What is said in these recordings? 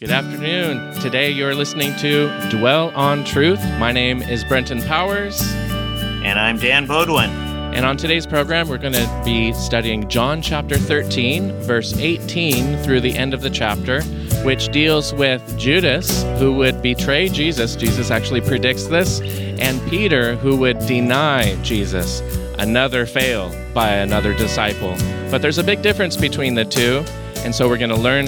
Good afternoon. Today you're listening to Dwell on Truth. My name is Brenten Powers. And I'm Dan Beaudoin. And on today's program, we're going to be studying John chapter 13, verse 18 through the end of the chapter, which deals with Judas, who would betray Jesus. Jesus actually predicts this, and Peter, who would deny Jesus. Another fail by another disciple. But there's a big difference between the two. And so we're going to learn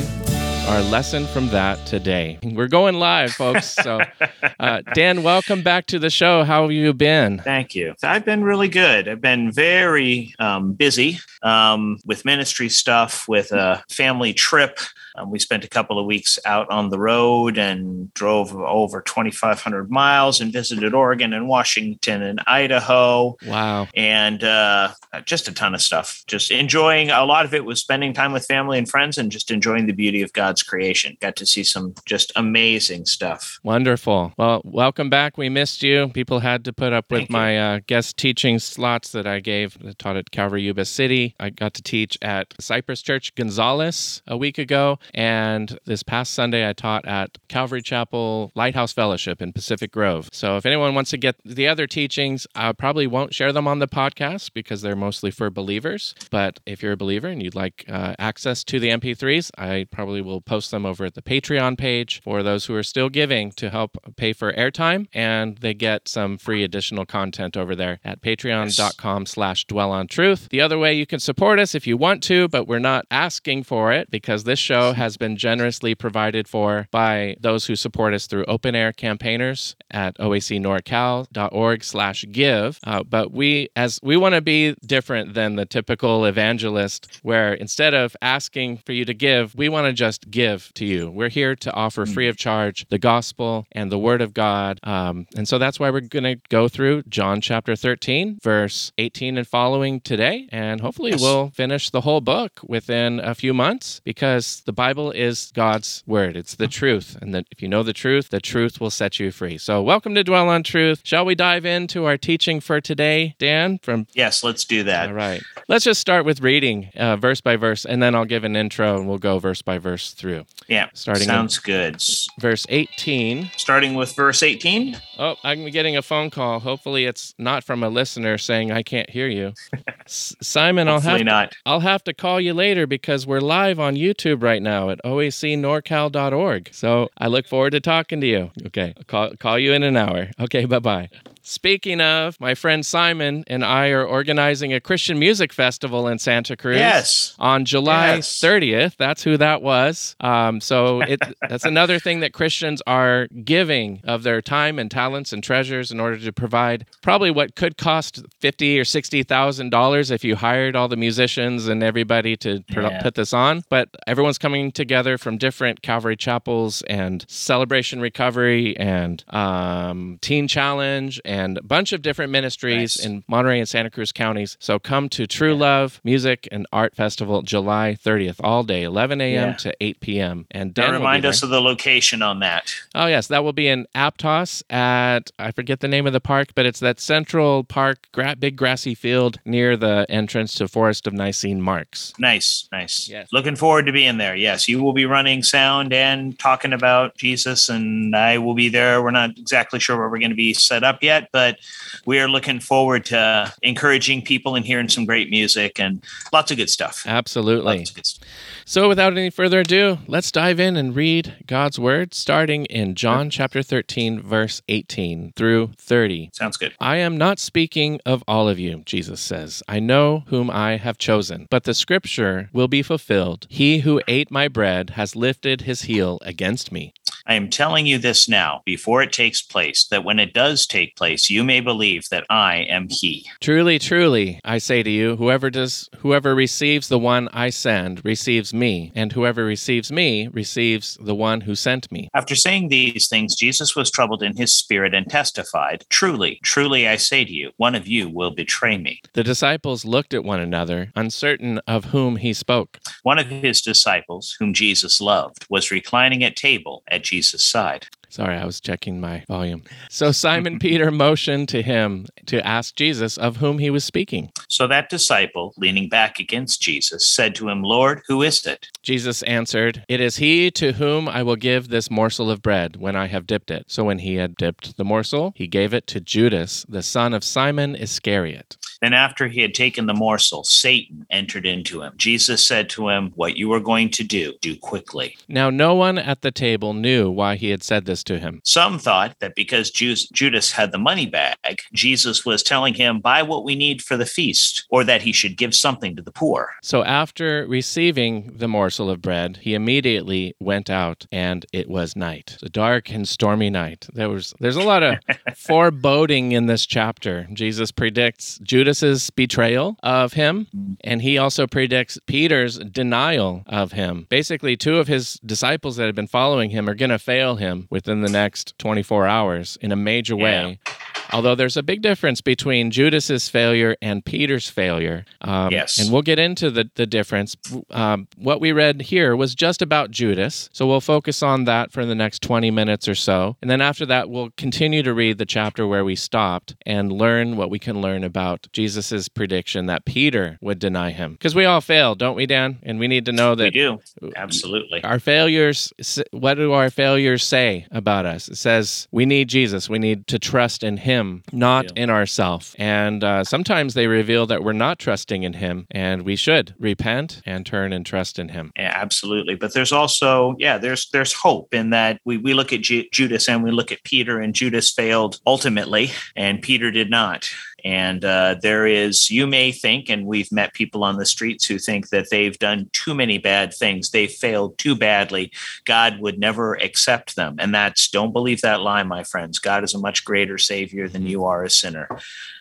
our lesson from that today. We're going live, folks. So, uh, Dan, welcome back to the show. How have you been? Thank you. I've been really good. I've been very um, busy um, with ministry stuff, with a family trip. Um, we spent a couple of weeks out on the road and drove over 2,500 miles and visited Oregon and Washington and Idaho. Wow. And uh, just a ton of stuff. Just enjoying a lot of it was spending time with family and friends and just enjoying the beauty of God's creation. Got to see some just amazing stuff. Wonderful. Well, welcome back. We missed you. People had to put up with Thank my uh, guest teaching slots that I gave. I taught at Calvary Yuba City. I got to teach at Cypress Church Gonzales a week ago. And this past Sunday, I taught at Calvary Chapel Lighthouse Fellowship in Pacific Grove. So if anyone wants to get the other teachings, I probably won't share them on the podcast because they're mostly for believers. But if you're a believer and you'd like uh, access to the MP3s, I probably will post them over at the Patreon page for those who are still giving to help pay for airtime. And they get some free additional content over there at patreon.com slash dwell on truth. The other way you can support us if you want to, but we're not asking for it because this show has been generously provided for by those who support us through open air campaigners at oacnorcal.org slash give. Uh, but we, as we want to be different than the typical evangelist, where instead of asking for you to give, we want to just give to you. We're here to offer free of charge the gospel and the word of God. Um, and so that's why we're going to go through John chapter 13, verse 18 and following today. And hopefully Yes. we'll finish the whole book within a few months because the Bible is God's word. It's the truth. And that if you know the truth, the truth will set you free. So welcome to Dwell on Truth. Shall we dive into our teaching for today, Dan? From Yes, let's do that. all right. Let's just start with reading uh, verse by verse, and then I'll give an intro and we'll go verse by verse through. Yeah, Starting sounds good. Verse 18. Starting with verse 18. Oh, I'm getting a phone call. Hopefully, it's not from a listener saying I can't hear you. S- Simon, I'll have Hopefully to, not. I'll have to call you later because we're live on YouTube right now at oacnorcal.org. So I look forward to talking to you. Okay, I'll call call you in an hour. Okay, bye bye. Speaking of, my friend Simon and I are organizing a Christian music festival in Santa Cruz. Yes. On July Yes. 30th. That's who that was. Um, so it, that's another thing that Christians are giving of their time and talents and treasures in order to provide probably what could cost fifty or sixty thousand dollars if you hired all the musicians and everybody to put, Yeah. put this on. But everyone's coming together from different Calvary chapels and Celebration Recovery and um, Teen Challenge and a bunch of different ministries Nice. in Monterey and Santa Cruz counties. So come to True Love Music and Art Festival July 30th, all day, 11 a.m. Yeah. to 8 p.m. And Now Dan be remind us of the location on that. Oh yes, that will be in Aptos at I forget the name of the park, but it's that Central Park, big grassy field near the entrance to Forest of Nisene Marks. Nice, nice. Yes. Looking forward to being there. Yes, you will be running sound and talking about Jesus, and I will be there. We're not exactly sure where we're going to be set up yet, but we are looking forward to encouraging people and hearing some great music and lots of good stuff. Absolutely. Good stuff. So without any further ado, let's dive in and read God's word starting in John chapter 13 verse 18 through 30. Sounds good. I am not speaking of all of you, Jesus says. I know whom I have chosen. But the scripture will be fulfilled. He who ate my bread has lifted his heel against me. I am telling you this now, before it takes place, that when it does take place, you may believe that I am He. Truly, truly, I say to you, whoever does whoever receives the one I send receives me, and whoever receives me receives the one who sent me. After saying these things, Jesus was troubled in his spirit and testified, Truly, truly, I say to you, one of you will betray me. The disciples looked at one another, uncertain of whom he spoke. One of his disciples, whom Jesus loved, was reclining at table at Jesus' side. Sorry, I was checking my volume. So Simon Peter motioned to him to ask Jesus of whom he was speaking. So that disciple, leaning back against Jesus, said to him, Lord, who is it? Jesus answered, It is he to whom I will give this morsel of bread when I have dipped it. So when he had dipped the morsel, he gave it to Judas, the son of Simon Iscariot. Then, after he had taken the morsel, Satan entered into him. Jesus said to him, What you are going to do, do quickly. Now, no one at the table knew why he had said this to him. Some thought that because Judas had the money bag, Jesus was telling him, Buy what we need for the feast, or that he should give something to the poor. So, after receiving the morsel of bread, he immediately went out, and it was night, a dark and stormy night. There was there's a lot of foreboding in this chapter. Jesus predicts Judas Judas's betrayal of him, and he also predicts Peter's denial of him. Basically, two of his disciples that had been following him are going to fail him within the next 24 hours in a major way. Yeah. Although there's a big difference between Judas's failure and Peter's failure. Um, yes. And we'll get into the, the difference. Um, what we read here was just about Judas. So we'll focus on that for the next 20 minutes or so. And then after that, we'll continue to read the chapter where we stopped and learn what we can learn about Jesus' prediction that Peter would deny him. Because we all fail, don't we, Dan? And we need to know that. We do. Absolutely. Our failures, what do our failures say about us? It says we need Jesus. We need to trust in him him, not yeah. in ourselves. And uh, sometimes they reveal that we're not trusting in him, and we should repent and turn and trust in him. Yeah, absolutely. But there's also, yeah, there's there's hope in that we we look at Ju- Judas and we look at Peter, and Judas failed ultimately, and Peter did not. And uh, there is, you may think, and we've met people on the streets who think that they've done too many bad things, they've failed too badly. God would never accept them. And that's, don't believe that lie, my friends. God is a much greater Savior than you are a sinner.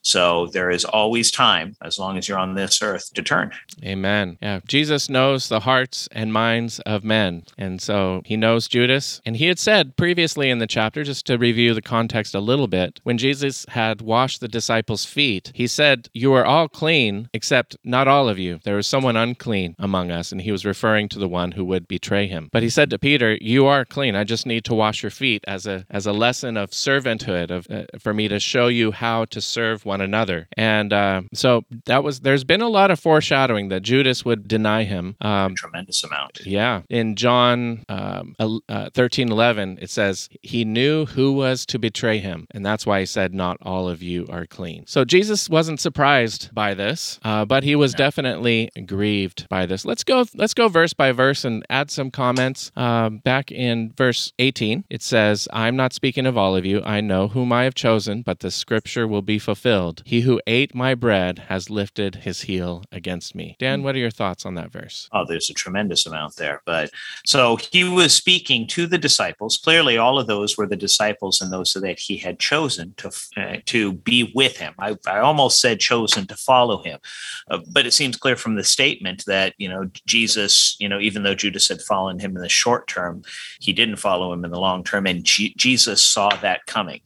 So there is always time, as long as you're on this earth, to turn. Amen. Yeah. Jesus knows the hearts and minds of men. And so he knows Judas. And he had said previously in the chapter, just to review the context a little bit, when Jesus had washed the disciples' feet, he said, You are all clean, except not all of you. There was someone unclean among us, and he was referring to the one who would betray him. But he said to Peter, You are clean. I just need to wash your feet as a as a lesson of servanthood, of uh, for me to show you how to serve one another. And uh, so that was there's been a lot of foreshadowing that Judas would deny him. Um, tremendous amount. Yeah. In John um, uh, 13 11, it says, He knew who was to betray him. And that's why he said, Not all of you are clean. So so Jesus wasn't surprised by this, uh, but he was definitely grieved by this. Let's go. Let's go verse by verse and add some comments. Uh, back in verse 18, it says, "I'm not speaking of all of you. I know whom I have chosen, but the scripture will be fulfilled. He who ate my bread has lifted his heel against me." Dan, what are your thoughts on that verse? Oh, there's a tremendous amount there. But so he was speaking to the disciples. Clearly, all of those were the disciples and those that he had chosen to uh, to be with him. I I, I almost said chosen to follow him. Uh, but it seems clear from the statement that, you know, Jesus, you know, even though Judas had followed him in the short term, he didn't follow him in the long term. And G- Jesus saw that coming.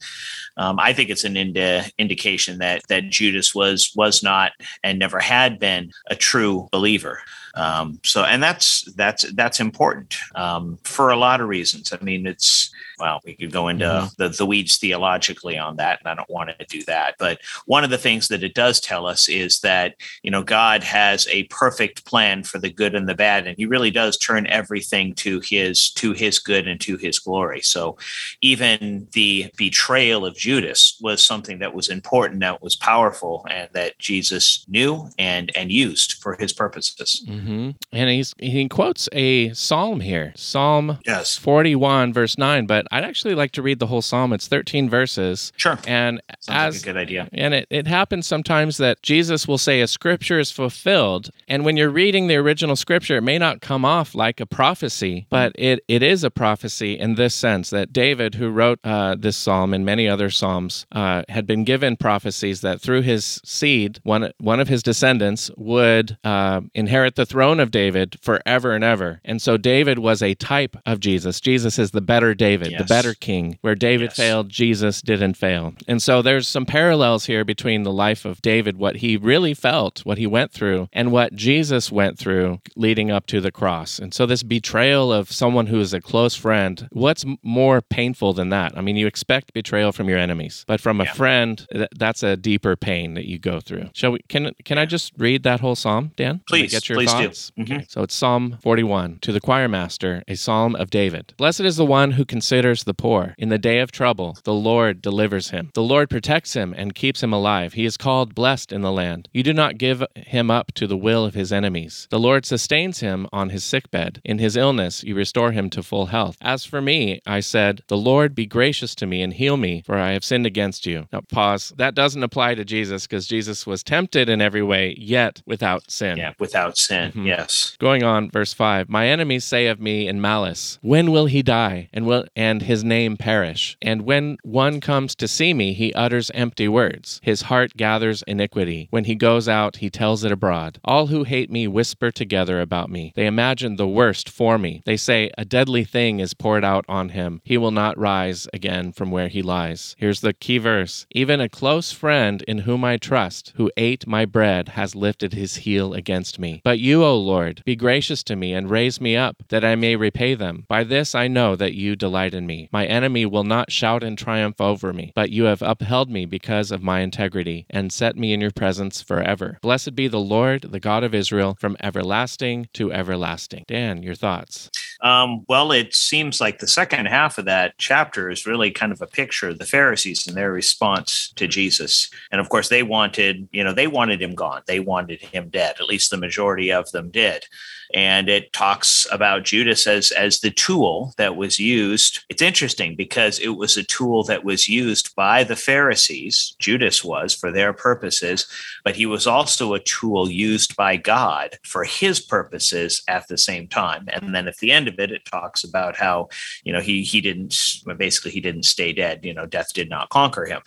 Um, I think it's an indi- indication that that Judas was was not and never had been a true believer. Um, so, and that's that's that's important um, for a lot of reasons. I mean, it's well, we could go into mm-hmm. the, the weeds theologically on that, and I don't want to do that. But one of the things that it does tell us is that, you know, God has a perfect plan for the good and the bad, and he really does turn everything to his to his good and to his glory. So even the betrayal of Judas was something that was important, that was powerful, and that Jesus knew and and used for his purposes. Mm-hmm. And he's he quotes a psalm here, Psalm yes. 41, verse 9, but I'd actually like to read the whole psalm. It's 13 verses. Sure. And Sounds as like a good idea. And it, it happens sometimes that Jesus will say a scripture is fulfilled. And when you're reading the original scripture, it may not come off like a prophecy, but it, it is a prophecy in this sense that David, who wrote uh, this psalm and many other psalms, uh, had been given prophecies that through his seed, one, one of his descendants would uh, inherit the throne throne of David forever and ever. And so David was a type of Jesus. Jesus is the better David, the better king. Where David Yes. failed, Jesus didn't fail. And so there's some parallels here between the life of David, what he really felt, what he went through, and what Jesus went through leading up to the cross. And so this betrayal of someone who is a close friend, what's more painful than that? I mean, you expect betrayal from your enemies, but from a Yeah. friend, that's a deeper pain that you go through. Shall we? Can can I just read that whole psalm, Dan? Please, get your please do. Mhm. Okay. So it's Psalm 41 to the choir master, a psalm of David. Blessed is the one who considers the poor. In the day of trouble, the Lord delivers him. The Lord protects him and keeps him alive. He is called blessed in the land. You do not give him up to the will of his enemies. The Lord sustains him on his sickbed. In his illness, you restore him to full health. As for me, I said, The Lord be gracious to me and heal me, for I have sinned against you. Now, pause. That doesn't apply to Jesus because Jesus was tempted in every way, yet without sin. Yeah, without sin. Mhm. Yes. Going on, verse five. My enemies say of me in malice, When will he die, and will and his name perish? And when one comes to see me, he utters empty words. His heart gathers iniquity. When he goes out, he tells it abroad. All who hate me whisper together about me. They imagine the worst for me. They say, A deadly thing is poured out on him. He will not rise again from where he lies. Here's the key verse. Even a close friend in whom I trust, who ate my bread, has lifted his heel against me. But you, O Lord, be gracious to me and raise me up, that I may repay them. By this I know that you delight in me. My enemy will not shout in triumph over me, but you have upheld me because of my integrity, and set me in your presence forever. Blessed be the Lord, the God of Israel, from everlasting to everlasting. Dan, your thoughts? Um, well, it seems like the second half of that chapter is really kind of a picture of the Pharisees and their response to Jesus. And of course, they wanted, you know, they wanted him gone. They wanted him dead. At least the majority of them did. And it talks about Judas as as the tool that was used. It's interesting because it was a tool that was used by the Pharisees. Judas was for their purposes, but he was also a tool used by God for his purposes at the same time. And then at the end of it, it talks about how, you know, he he didn't basically he didn't stay dead. You know, death did not conquer him.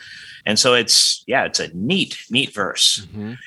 And so it's yeah, it's a neat neat verse.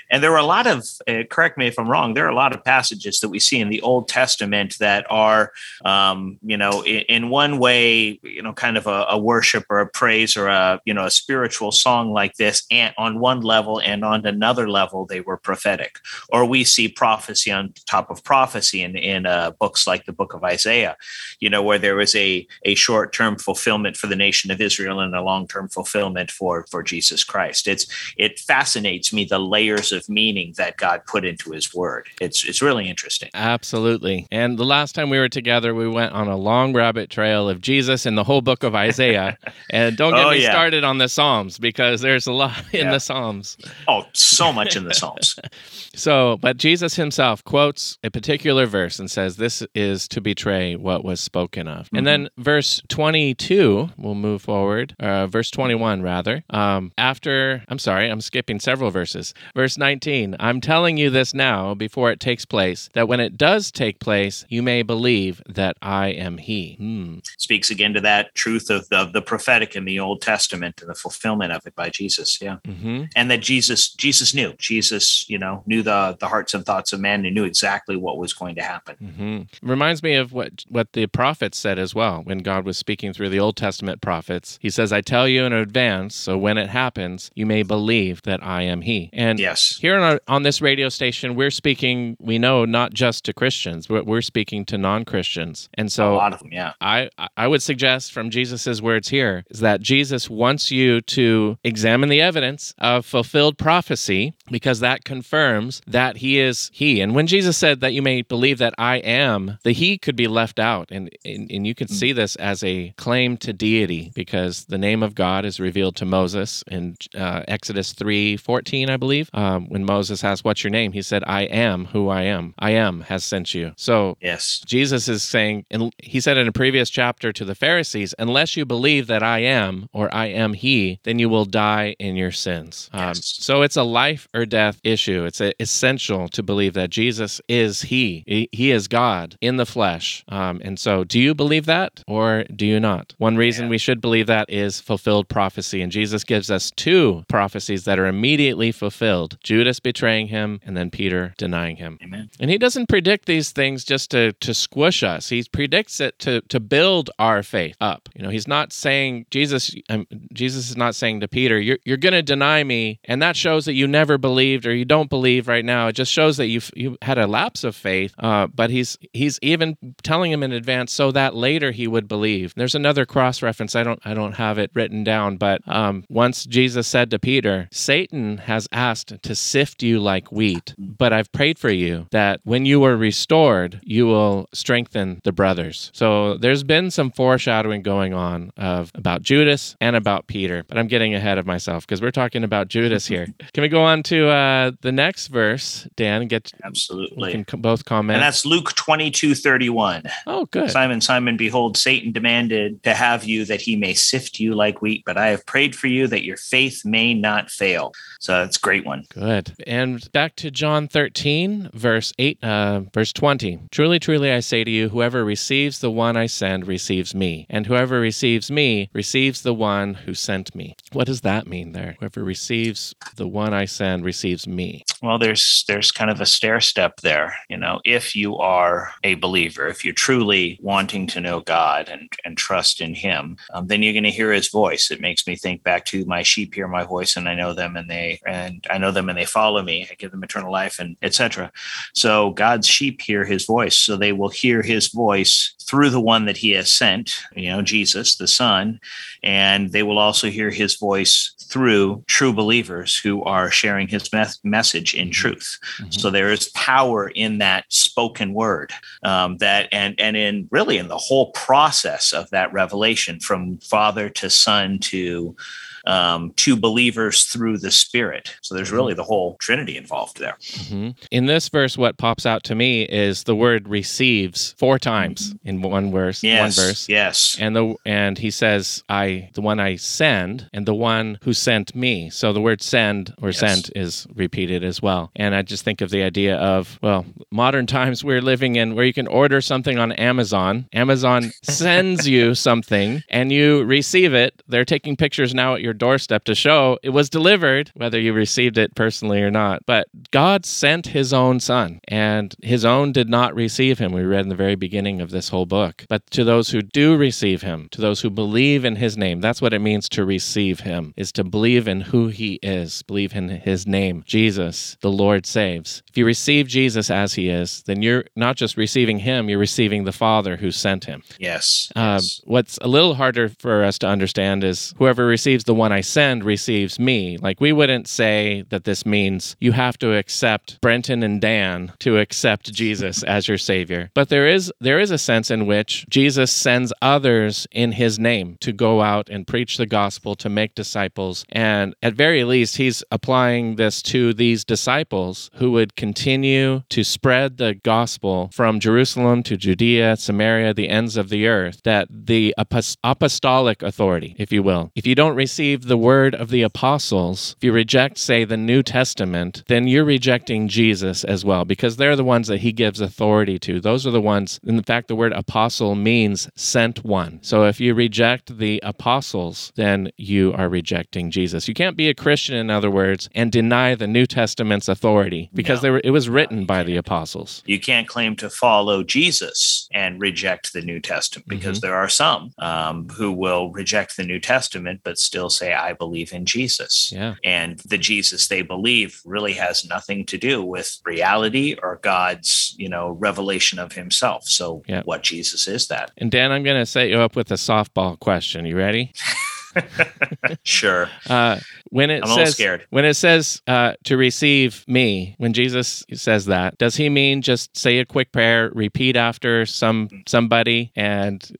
And there were a lot of, uh, correct me if I'm wrong, there are a lot of passages that we see in the Old Testament that are, um, you know, in, in one way, you know, kind of a, a worship or a praise or a, you know, a spiritual song like this. And on one level and on another level, they were prophetic. Or we see prophecy on top of prophecy in, in uh, books like the book of Isaiah, you know, where there was a, a short term fulfillment for the nation of Israel and a long term fulfillment for, for Jesus Christ. It's, it fascinates me the layers of meaning that God put into his word. It's, it's really interesting. Absolutely. And the last time we were together, we went on a long rabbit trail of Jesus in the whole book of Isaiah. and don't get Oh, me yeah. started on the Psalms because there's a lot in Yeah. the Psalms. Oh, so much in the Psalms. So, but Jesus himself quotes a particular verse and says, This is to betray what was spoken of. And then verse 22, we'll move forward, uh, verse 21, rather. Um, after, I'm sorry, I'm skipping several verses. Verse 19, I'm telling you this now before it takes place, that when it does take place, you may believe that I am He. Hmm. Speaks again to that truth of the, the prophetic in the Old Testament and the fulfillment of it by Jesus. Yeah. hmm And that Jesus, Jesus knew. Jesus, you know, knew the, the hearts and thoughts of men and knew exactly what was going to happen. hmm Reminds me of what what the prophets said as well when God was speaking through the Old Testament prophets. He says, "I tell you in advance, so when it happens, you may believe that I am He." And Yes. here on, our, on this radio station, we're speaking. We know not just to Christians, but we're speaking to non-Christians. And so, a lot of them. Yeah. I I would suggest from Jesus's words here is that Jesus wants you to examine the evidence of fulfilled prophecy because that confirms that he is he. And when Jesus said that you may believe that I am, the he could be left out and and, and you can see this as a claim to deity because the name of God is revealed to Moses in uh, Exodus 3:14 I believe. Um, when Moses asked what's your name, he said I am who I am. I am has sent you. So Yes. Jesus is saying, and he said in a previous chapter to the Pharisees, unless you believe that I am or I am He, then you will die in your sins. Um, Yes. so it's a life or death issue. It's essential to believe that Jesus is He. He, he is God in the flesh. Um, and so, do you believe that or do you not? One reason Yeah. we should believe that is fulfilled prophecy. And Jesus gives us two prophecies that are immediately fulfilled Judas betraying him and then Peter denying him. Amen. And he doesn't predict these things just to, to squish us. He predicts it to, to build our faith up. You know, he's not saying Jesus. Um, Jesus is not saying to Peter, "You're you're going to deny me," and that shows that you never believed or you don't believe right now. It just shows that you've you had a lapse of faith. Uh, but he's he's even telling him in advance so that later he would believe. There's another cross reference. I don't I don't have it written down, but um, once Jesus said to Peter, "Satan has asked to sift you like wheat, but I've prayed for you that when you are restored, you will strengthen the brothers." So there's been some foreshadowing going on of about Judas and about Peter, but I'm getting ahead of myself because we're talking about Judas here. Can we go on to uh, the next verse, Dan? Get we Absolutely. can co- both comment. And that's Luke 22 31. oh, good. Simon, Simon, behold, Satan demanded to have you that he may sift you like wheat, but I have prayed for you that your faith may not fail. So that's a great one. Good. And back to John 13, verse 8, uh, verse 20. Truly, truly, I say to you, whoever receives the one I send receives me, and whoever receives me receives the one who sent me. What does that mean there? Whoever receives the one I send receives me. Well, there's there's kind of a stair step there. You know, if you are a believer, if you're truly wanting to know God and and trust in Him, um, then you're going to hear His voice. It makes me think back to my sheep hear my voice, and I know them, and they and I know them, and they follow me. I give them eternal life, and etc. So God's sheep hear His voice, so they will hear His voice through the one that He has sent. You know, Jesus, the Son, and they will also hear His voice through true believers who are sharing His mes- message in truth. Mhm. So there is power in that spoken word um, that and and in really in the whole process of that revelation from father to son to um, to believers through the spirit. So there's really the whole Trinity involved there. Mhm. In this verse, what pops out to me is the word receives four times in one verse. Yes, One verse. yes, and the and he says i the one i send and the one who sent me so the word send or Yes. sent is repeated as well and i just think of the idea of well modern times we're living in where you can order something on amazon amazon sends you something and you receive it they're taking pictures now at your doorstep to show it was delivered whether you received it personally or not. But god sent his own son and his own did not receive him. We read in the very beginning of this whole book. But to those who do receive him to those who believe in his name that's what it means to receive him is to believe in who he is. Believe in his name. Jesus the lord saves. If you receive jesus as he is then you're not just receiving him you're receiving the father who sent him. Yes, uh, yes. what's a little harder for us to understand is whoever receives the one I send receives me. Like, we wouldn't say that this means you have to accept Brenten and Dan to accept Jesus as your Savior. But there is there is a sense in which Jesus sends others in His name to go out and preach the gospel, to make disciples, and at very least, He's applying this to these disciples who would continue to spread the gospel from Jerusalem to Judea, Samaria, the ends of the earth, that the apos- apostolic authority, if you will, if you don't receive the word of the apostles, if you reject, say, the New Testament, then you're rejecting Jesus as well, because they're the ones that he gives authority to. Those are the ones, in fact, the word apostle means sent one. So if you reject the apostles, then you are rejecting Jesus. You can't be a Christian, in other words, and deny the New Testament's authority because No. they were, it was written by the apostles. You can't claim to follow Jesus and reject the New Testament because there are some um, who will reject the New Testament but still say, I believe in Jesus. Yeah. And the Jesus they believe really has nothing to do with reality or God's, you know, revelation of himself. So Yeah. what Jesus is that? And Dan, I'm going to set you up with a softball question. You ready? Sure. Uh, when it I'm a says scared. when it says uh, to receive me, when Jesus says that, does he mean just say a quick prayer, repeat after some somebody, and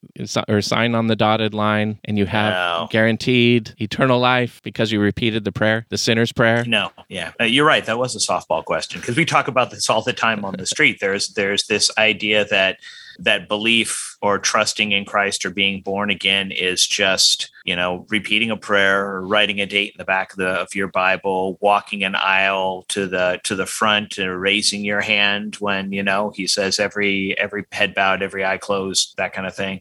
or sign on the dotted line, and you have No. guaranteed eternal life because you repeated the prayer, the sinner's prayer? No, yeah, Uh, you're right. That was a softball question because we talk about this all the time on the street. There's there's this idea that that belief or trusting in Christ or being born again is just you know repeating a prayer or writing a date in the back of, the, of your bible walking an aisle to the to the front and raising your hand when you know he says every every head bowed every eye closed that kind of thing.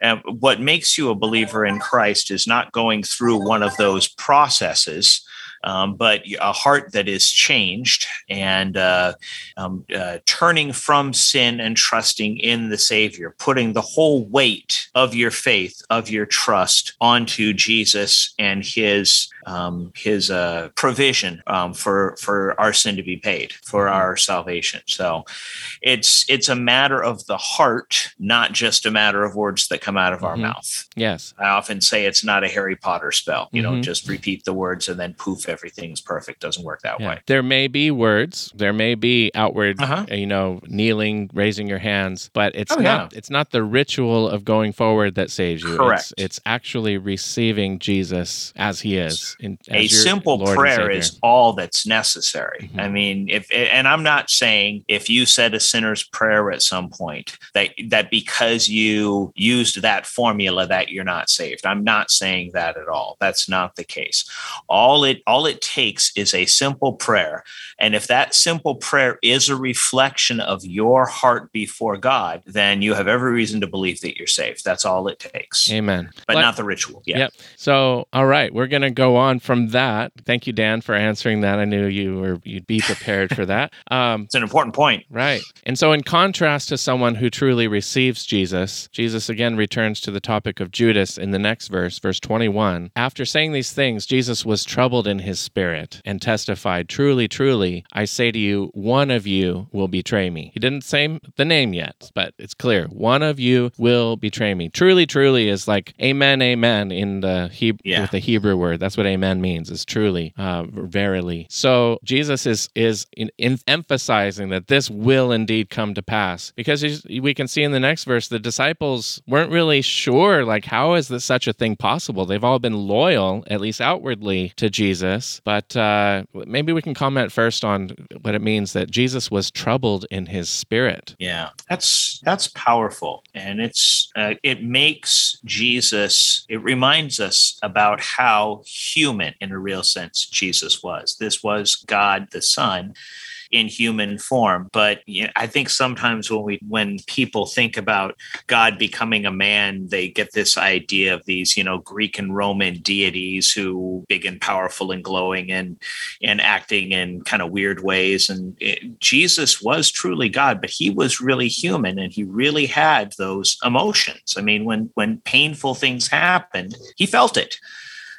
And what makes you a believer in christ is not going through one of those processes um, but a heart that is changed and uh, um, uh, turning from sin and trusting in the Savior, putting the whole weight of your faith, of your trust onto Jesus and His um, His uh, provision um, for for our sin to be paid, for mm-hmm. our salvation. So, it's it's a matter of the heart, not just a matter of words that come out of mm-hmm. our mouth. Yes, I often say it's not a Harry Potter spell. You mm-hmm. know, just repeat the words and then poof, everything's perfect. Doesn't work that yeah. way. There may be words, there may be outward, uh-huh. you know, kneeling, raising your hands, but it's oh, not yeah. it's not the ritual of going forward that saves you. Correct. It's, it's actually receiving Jesus as he is. In, as a simple Lord prayer is all that's necessary. Mm-hmm. I mean, if and I'm not saying if you said a sinner's prayer at some point that that because you used that formula that you're not saved. I'm not saying that at all. That's not the case. All it all it takes is a simple prayer. And if that simple prayer is a reflection of your heart before God, then you have every reason to believe that you're saved. That's all it takes. Amen. But, but not the ritual. Yeah. Yep. So, all right, we're going to go on from that. Thank you, Dan, for answering that. I knew you were you'd be prepared for that. Um, it's an important point. Right. And so, in contrast to someone who truly receives Jesus, Jesus again returns to the topic of Judas in the next verse, verse 21. After saying these things, Jesus was troubled in his spirit and testified, Truly, truly, I say to you, one of you will betray me. He didn't say the name yet, but it's clear. One of you will betray me. Truly, truly is like amen, amen in the Hebrew yeah. with the Hebrew word. That's what amen means, is truly, uh, verily. So Jesus is is in, in emphasizing that this will indeed come to pass because we can see in the next verse the disciples weren't really sure like how is this such a thing possible? They've all been loyal, at least outwardly, to Jesus, but uh, maybe we can comment first on what it means that Jesus was troubled in his spirit. Yeah, that's that's powerful, and it's uh, it makes Jesus. It reminds us about how human, in a real sense, Jesus was. This was God the Son in human form. But you know, I think sometimes when we when people think about God becoming a man, they get this idea of these, you know, Greek and Roman deities who big and powerful and glowing and and acting in kind of weird ways. And it, Jesus was truly God, but he was really human and he really had those emotions. I mean, when when painful things happened, he felt it.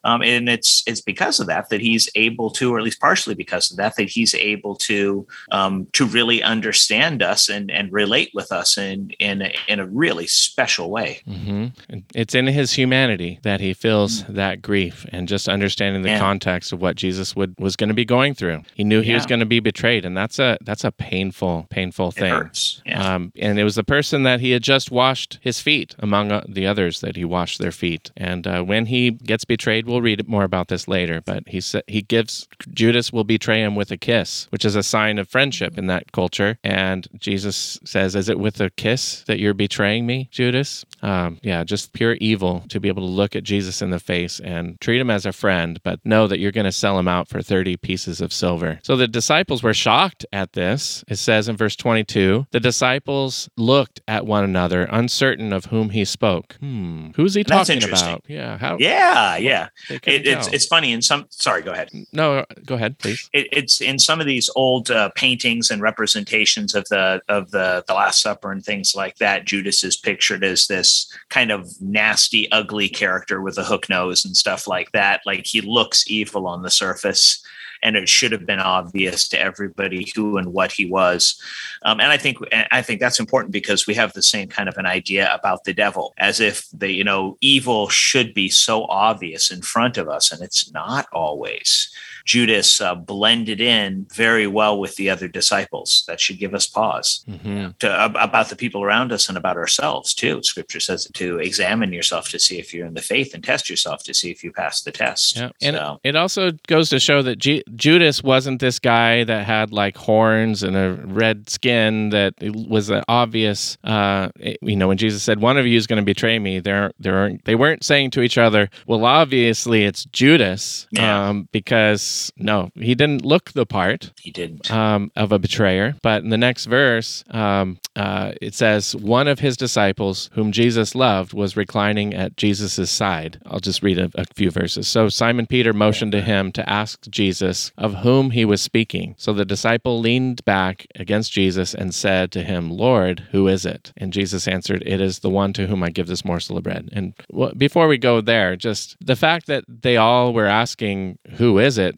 Um, and it's it's because of that that he's able to, or at least partially because of that, that he's able to um, to really understand us and and relate with us in in a, in a really special way. Mm-hmm. It's in his humanity that he feels mm-hmm. that grief, and just understanding the yeah. context of what Jesus would was going to be going through. He knew he yeah. was going to be betrayed, and that's a that's a painful painful thing. Yeah. Um, and it was the person that he had just washed his feet among uh, the others that he washed their feet, and uh, when he gets betrayed We'll read more about this later, but he sa- he gives Judas will betray him with a kiss, which is a sign of friendship in that culture. And Jesus says, "Is it with a kiss that you're betraying me, Judas?" Um, yeah, just pure evil to be able to look at Jesus in the face and treat him as a friend, but know that you're going to sell him out for thirty pieces of silver. So the disciples were shocked at this. It says in verse twenty-two, the disciples looked at one another, uncertain of whom he spoke. Hmm, who's he talking about? Yeah, how? Yeah, yeah it, it's it's funny in some. Sorry, go ahead. No, go ahead, please. It, it's in some of these old uh, paintings and representations of the of the the Last Supper and things like that. Judas is pictured as this kind of nasty, ugly character with a hook nose and stuff like that. Like he looks evil on the surface and it should have been obvious to everybody who and what he was. Um, and I think I think that's important because we have the same kind of an idea about the devil, as if the you know evil should be so obvious in front of us, and it's not always. Judas uh, blended in very well with the other disciples. That should give us pause hmm to, about the people around us and about ourselves too. Scripture says to examine yourself to see if you're in the faith and test yourself to see if you pass the test. Yeah. And So, it also goes to show that Ju- Judas wasn't this guy that had like horns and a red skin that was an obvious, uh, you know, when Jesus said, one of you is going to betray me, they're, they're, they weren't saying to each other, well, obviously it's Judas. Yeah. Um, because no, he didn't look the part he didn't. um, of a betrayer. But in the next verse, um, uh, it says, One of his disciples, whom Jesus loved, was reclining at Jesus' side. I'll just read a, a few verses. So Simon Peter motioned to him to ask Jesus of whom he was speaking. So the disciple leaned back against Jesus and said to him, Lord, who is it? And Jesus answered, It is the one to whom I give this morsel of bread. And w- before we go there, just the fact that they all were asking, Who is it?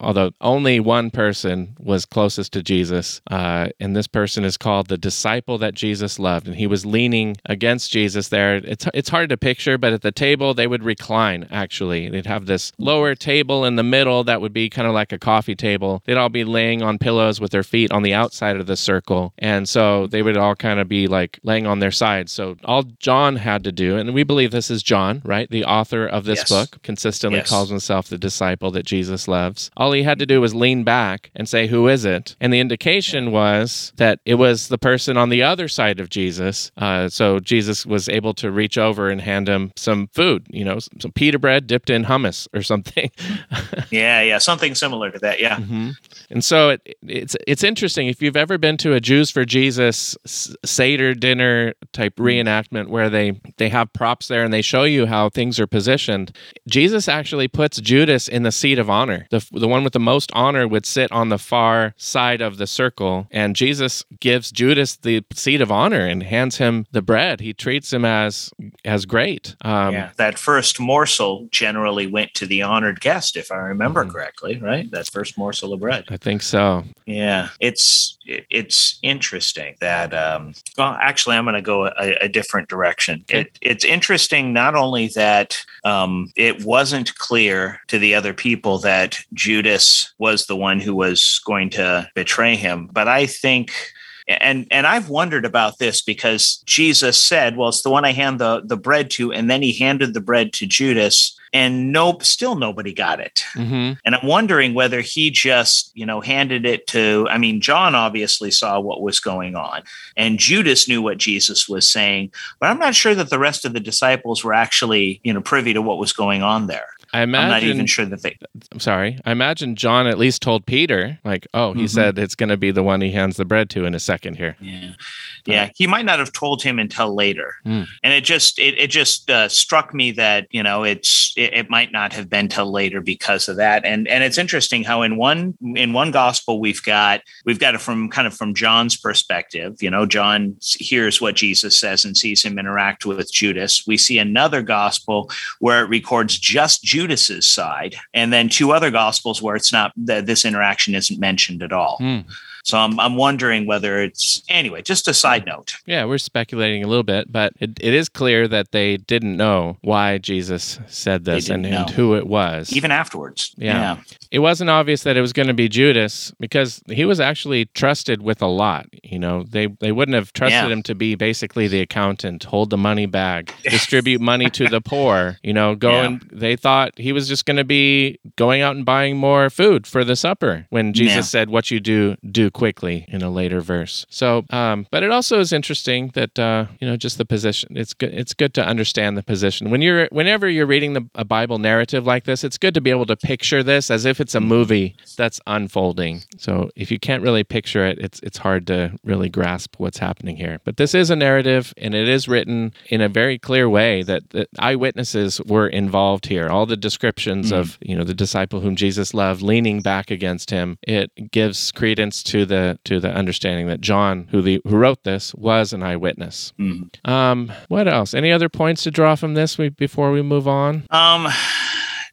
Although only one person was closest to Jesus, uh, and this person is called the disciple that Jesus loved, and he was leaning against Jesus there. It's it's hard to picture, but at the table they would recline. Actually, they'd have this lower table in the middle that would be kind of like a coffee table. They'd all be laying on pillows with their feet on the outside of the circle, and so they would all kind of be like laying on their sides. So all John had to do, and we believe this is John, right, the author of this Yes. book, consistently Yes. calls himself the disciple that Jesus loves. All he had to do was lean back and say, Who is it? And the indication was that it was the person on the other side of Jesus. Uh, so Jesus was able to reach over and hand him some food, you know, some pita bread dipped in hummus or something. Yeah, yeah, something similar to that. Yeah. hmm And so it, it's it's interesting if you've ever been to a Jews for Jesus Seder dinner type reenactment where they they have props there and they show you how things are positioned. Jesus actually puts Judas in the seat of honor. The the one with the most honor would sit on the far side of the circle, and Jesus gives Judas the seat of honor and hands him the bread. He treats him as as great. Um, yeah, that first morsel generally went to the honored guest, if I remember Mhm. correctly, right? That first morsel of bread. I think so. Yeah, it's it- it's interesting that. Um, well, actually, I'm going to go a, a different direction. Okay. It, it's interesting not only that um, it wasn't clear to the other people that Judas was the one who was going to betray him, but I think. And and I've wondered about this because Jesus said, "Well, it's the one I hand the the bread to," and then he handed the bread to Judas, and nope, still nobody got it. hmm And I'm wondering whether he just, you know, handed it to, I mean, John obviously saw what was going on and Judas knew what Jesus was saying, but I'm not sure that the rest of the disciples were actually, you know, privy to what was going on there. I I'm not imagine. even sure that they, I'm sorry. I imagine John at least told Peter, like, oh, he Mhm. said it's going to be the one he hands the bread to in a second here. yeah. Yeah. He might not have told him until later. Hmm. And it just, it, it just uh, struck me that, you know, it's, it, it might not have been till later because of that. And, and it's interesting how in one, in one gospel, we've got, we've got it from kind of from John's perspective. You know, John hears what Jesus says and sees him interact with Judas. We see another gospel where it records just Judas's side, and then two other gospels where it's not that this interaction isn't mentioned at all. Hmm. So I'm, I'm wondering whether it's anyway. Just a side hmm. note. Yeah, we're speculating a little bit, but it, it is clear that they didn't know why Jesus said this and, and who it was. Even afterwards, Yeah. it wasn't obvious that it was going to be Judas because he was actually trusted with a lot. You know, they they wouldn't have trusted Yeah. him to be basically the accountant, hold the money bag, distribute money to the poor. You know, go Yeah. and they thought he was just going to be going out and buying more food for the supper. When Jesus Yeah. said, "What you do, do quickly," in a later verse. So, um, but it also is interesting that uh, you know just the position. It's good. It's good to understand the position when you're whenever you're reading the, a Bible narrative like this. It's good to be able to picture this as if it's a movie that's unfolding. So if you can't really picture it, it's it's hard to really grasp what's happening here. But this is a narrative, and it is written in a very clear way that, that eyewitnesses were involved here. All the descriptions of you know the disciple whom Jesus loved leaning back against him. It gives credence to the to the understanding that John, who the who wrote this, was an eyewitness. Mhm. Um, what else? Any other points to draw from this we, before we move on? Um,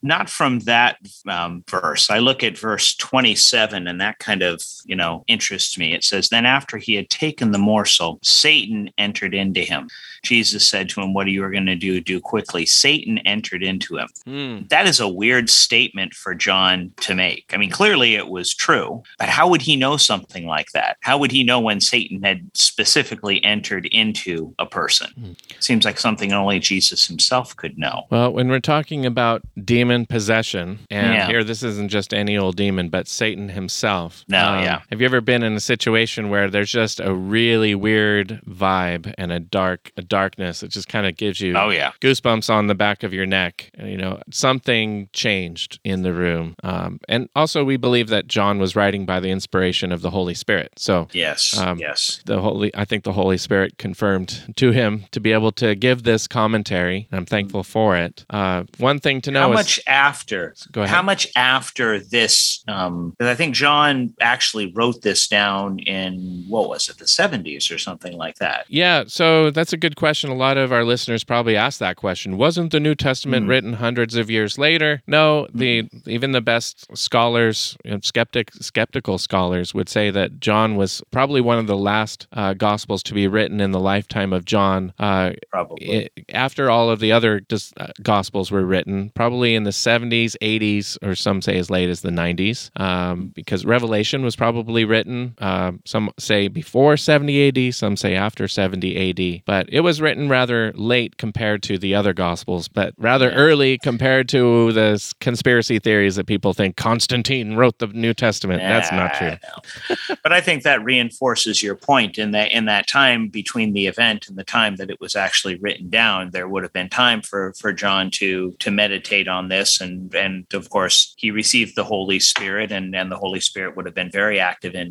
not from that um, verse. I look at verse 27, and that kind of, you know, interests me. It says, Then after he had taken the morsel, Satan entered into him. Jesus said to him, What are you going to do? Do quickly. Satan entered into him. Mm. That is a weird statement for John to make. I mean, clearly it was true, but how would he know something like that? How would he know when Satan had specifically entered into a person? Hmm. Seems like something only Jesus himself could know. Well, when we're talking about demon possession, and Yeah. here this isn't just any old demon, but Satan himself. No, yeah. Have you ever been in a situation where there's just a really weird vibe and a dark, a darkness? that just kind of gives you Oh, yeah. goosebumps on the back of your neck. You know, something changed in the room. Um, and also, we believe that John was writing by the inspiration of the Holy Spirit. So Yes. Um, yes. the holy i think the holy spirit confirmed to him to be able to give this commentary i'm thankful for it uh, one thing to know How is much after? Go ahead. How much after this? Um, I think John actually wrote this down in what was it, the seventies or something like that. yeah so that's a good question a lot of our listeners probably asked that question wasn't the new testament Mm. written hundreds of years later no the even the best scholars you know, skeptic skeptical scholars would say that john was probably one of the last uh, gospels to be written in the lifetime of john uh, Probably. i after all of the other dis- uh, gospels were written, probably in the 70s, 80s, or some say as late as the 90s, um, because Revelation was probably written, uh, some say before 70 AD, some say after 70 AD, but it was written rather late compared to the other gospels, but rather Yeah. early compared to the conspiracy theories that people think Constantine wrote the New Testament. That's not true. no. but I think that reinforces your point in that in that time between the event and the time that it was actually written down, there would have been time for for John to to meditate on this, and and of course he received the Holy Spirit, and and the Holy Spirit would have been very active in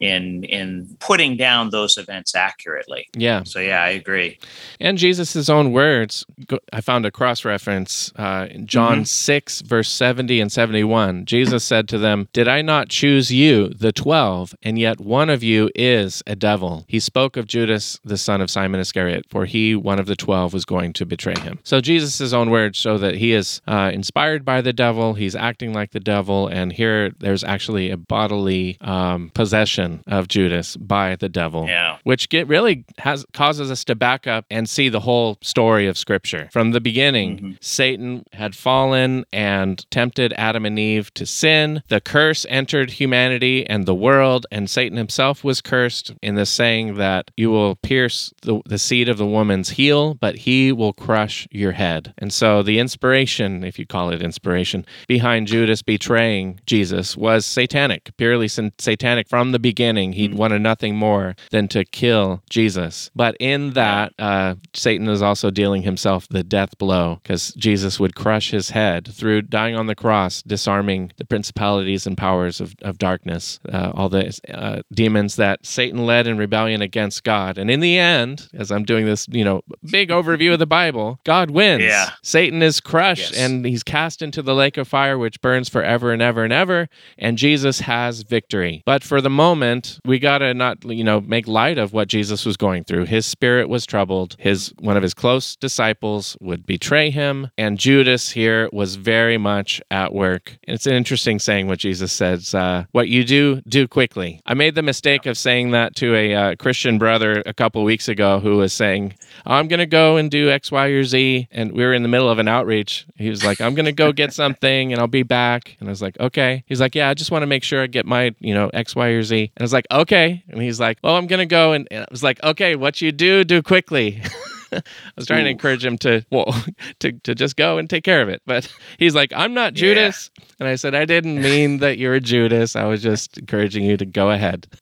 in in putting down those events accurately. Yeah. So yeah, I agree. And Jesus' own words, I found a cross reference uh, in John Mhm. 6, verse 70 and 71. Jesus said to them, Did I not choose you, the twelve, and yet one of you is a devil? He spoke of Judas, the son of Simon Iscariot, for he, one of the twelve, was going to betray him. So Jesus' own words show that he is uh, inspired by the devil, he's acting like the devil, and here there's actually a bodily um, possession of Judas by the devil Yeah. which get really has causes us to back up and see the whole story of scripture. From the beginning Mhm. satan had fallen and tempted adam and eve to sin. The curse entered humanity and the world and satan himself was cursed in the saying that you will pierce the, the seed of the woman's heel but he will crush your head. And so the inspiration if you call it inspiration behind judas betraying jesus was satanic purely satanic from the beginning he wanted nothing more than to kill Jesus. But in that, uh, Satan is also dealing himself the death blow because Jesus would crush his head through dying on the cross, disarming the principalities and powers of, of darkness, uh, all the uh, demons that Satan led in rebellion against God. And in the end, as I'm doing this, you know, big overview of the Bible, God wins. Yeah. Satan is crushed Yes. and he's cast into the lake of fire, which burns forever and ever and ever. And Jesus has victory. But for the moment, we got to not, you know, make light of what Jesus was going through. His spirit was troubled. His one of his close disciples would betray him, and Judas here was very much at work. And It's an interesting saying what Jesus says, uh, "What you do, do quickly." I made the mistake of saying that to a uh, Christian brother a couple weeks ago who was saying, "I'm going to go and do X, Y, or Z," and we were in the middle of an outreach. He was like, "I'm going to go get something, and I'll be back." And I was like, "Okay." He's like, "Yeah, I just want to make sure I get my, you know, X, Y, or Z." And I was like, "Okay." And he's like, "Well, I'm going to go," and, and I was like, "Okay, what you do, do quickly." I was trying to encourage him to well to, to just go and take care of it. But he's like, I'm not Judas. And I said, I didn't mean that you're a Judas. I was just encouraging you to go ahead.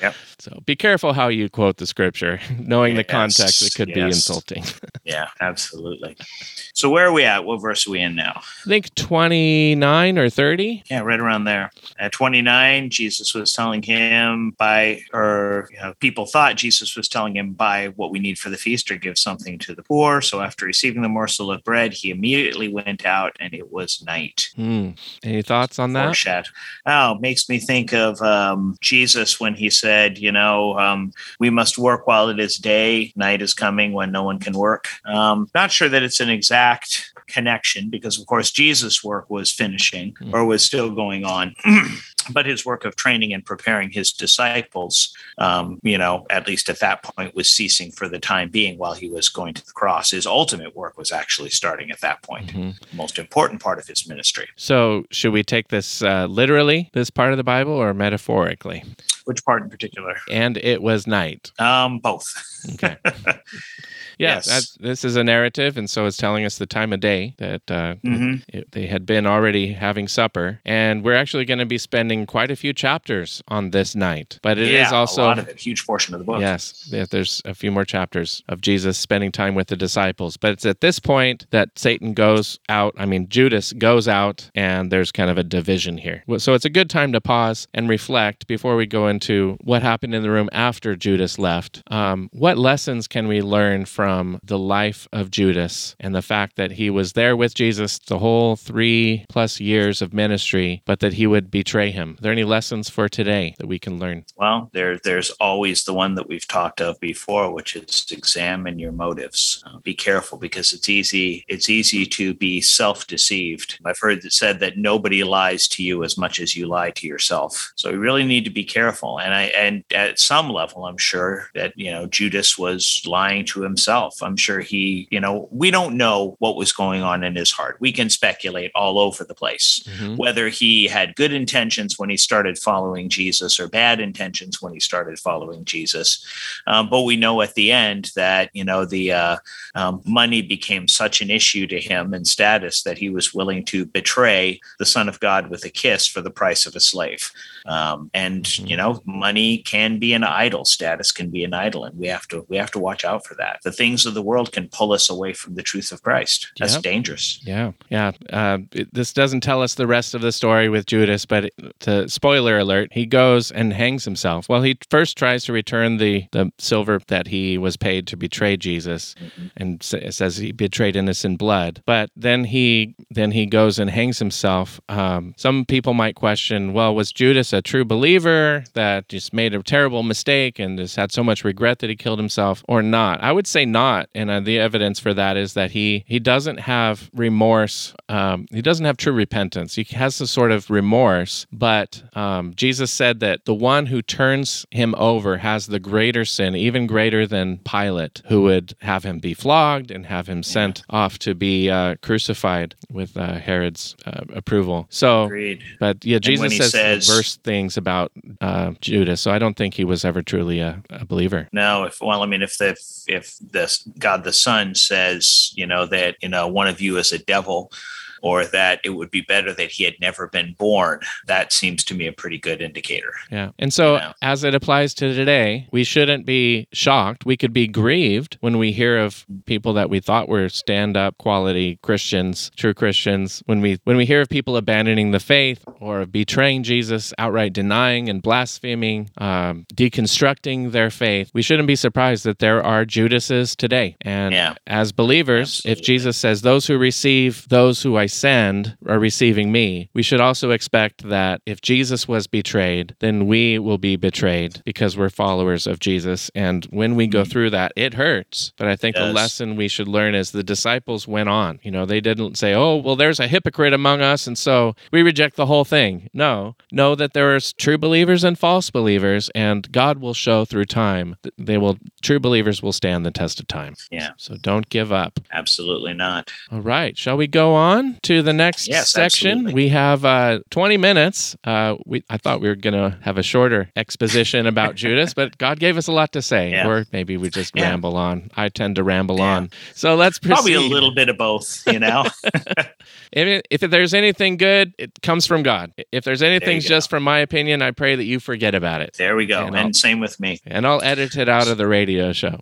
Yep. So be careful how you quote the scripture. Knowing the context, it could be insulting. Yeah, absolutely. So where are we at? What verse are we in now? I think 29 or 30. Yeah, right around there. At 29, Jesus was telling him by, or you know, people thought Jesus was telling him buy what we need for the feast or give something to the poor. So after receiving the morsel of bread, he immediately went out and it was night. Hmm. Any thoughts on that? Foreshadow. Oh, makes me think of um, Jesus when he said, you know, um, we must work while it is day, night is coming when no one can work. Um, not sure that it's an exact connection because, of course, Jesus' work was finishing Mhm. or was still going on. but his work of training and preparing his disciples, um, you know, at least at that point, was ceasing for the time being while he was going to the cross. His ultimate work was actually starting at that point, Mhm. the most important part of his ministry. So, should we take this uh, literally, this part of the Bible, or metaphorically? Which part in particular? And it was night. Um, both. Okay. Yeah, Yes. that's, this is a narrative, and so it's telling us the time of day that uh, Mhm. it- they had been already having supper, and we're actually going to be spending quite a few chapters on this night. But it is yeah, also a lot of it, huge portion of the book. Yes, yeah, there's a few more chapters of Jesus spending time with the disciples. But it's at this point that Satan goes out. I mean, Judas goes out, and there's kind of a division here. So it's a good time to pause and reflect before we go into what happened in the room after Judas left. Um, what lessons can we learn from the life of Judas and the fact that he was there with Jesus the whole three plus years of ministry, but that he would betray him? Are there any lessons for today that we can learn? Well, there, there's always the one that we've talked of before, which is examine your motives. Uh, be careful because it's easy. It's easy to be self-deceived. I've heard it said that nobody lies to you as much as you lie to yourself. So we really need to be careful. And I, and at some level, I'm sure that you know Judas was lying to himself. I'm sure he, you know, we don't know what was going on in his heart. We can speculate all over the place Mhm. whether he had good intentions when he started following Jesus or bad intentions when he started following Jesus. Um, but we know at the end that you know the uh, um, money became such an issue to him and status that he was willing to betray the Son of God with a kiss for the price of a slave. Um, and Mhm. you know, money can be an idol. Status can be an idol, and we have to we have to watch out for that. The things of the world can pull us away from the truth of Christ. That's Yep. dangerous. Yeah, yeah. Uh, it, this doesn't tell us the rest of the story with Judas, but it, to spoiler alert, he goes and hangs himself. Well, he first tries to return the the silver that he was paid to betray Jesus, Mhm. and sa- says he betrayed innocent blood. But then he then he goes and hangs himself. Um, some people might question, well, was Judas a true believer that just made a terrible mistake and just had so much regret that he killed himself, or not? I would say not, and uh, the evidence for that is that he he doesn't have remorse. Um, he doesn't have true repentance. He has a sort of remorse, but um, Jesus said that the one who turns him over has the greater sin, even greater than Pilate, who would have him be flogged and have him sent off to be uh, crucified with uh, Herod's uh, approval. So. Agreed. But yeah, Jesus says, says- worse things about uh, Judas, so I don't think he was ever truly a, a believer. No, if well, I mean, if the if the God the Son says, you know, that you know one of you is a devil, or that it would be better that he had never been born, that seems to me a pretty good indicator. Yeah. And so, Yeah. as it applies to today, we shouldn't be shocked. We could be grieved when we hear of people that we thought were stand-up quality Christians, true Christians. When we when we hear of people abandoning the faith or betraying Jesus, outright denying and blaspheming, um, deconstructing their faith, we shouldn't be surprised that there are Judases today. And Yeah. as believers, if Jesus says, "Those who receive those who I send are receiving me," we should also expect that if Jesus was betrayed, then we will be betrayed because we're followers of Jesus. And when we go Mhm. through that, it hurts. But I think the lesson we should learn is the disciples went on. You know, they didn't say, "Oh, well, there's a hypocrite among us, and so we reject the whole thing." No, know that there are true believers and false believers, and God will show through time. They will. True believers will stand the test of time. Yeah. So don't give up. Absolutely not. All right. Shall we go on to the next Yes, section? absolutely. We have uh, 20 minutes. Uh, we I thought we were going to have a shorter exposition about Judas, but God gave us a lot to say. Yeah. Or maybe we just Yeah. ramble on. I tend to ramble Yeah. on. So let's proceed. Probably a little bit of both, you know. If, if there's anything good, it comes from God. If there's anything just from my opinion, I pray that you forget about it. there we go. And And, same with me. And I'll edit it out of the radio show.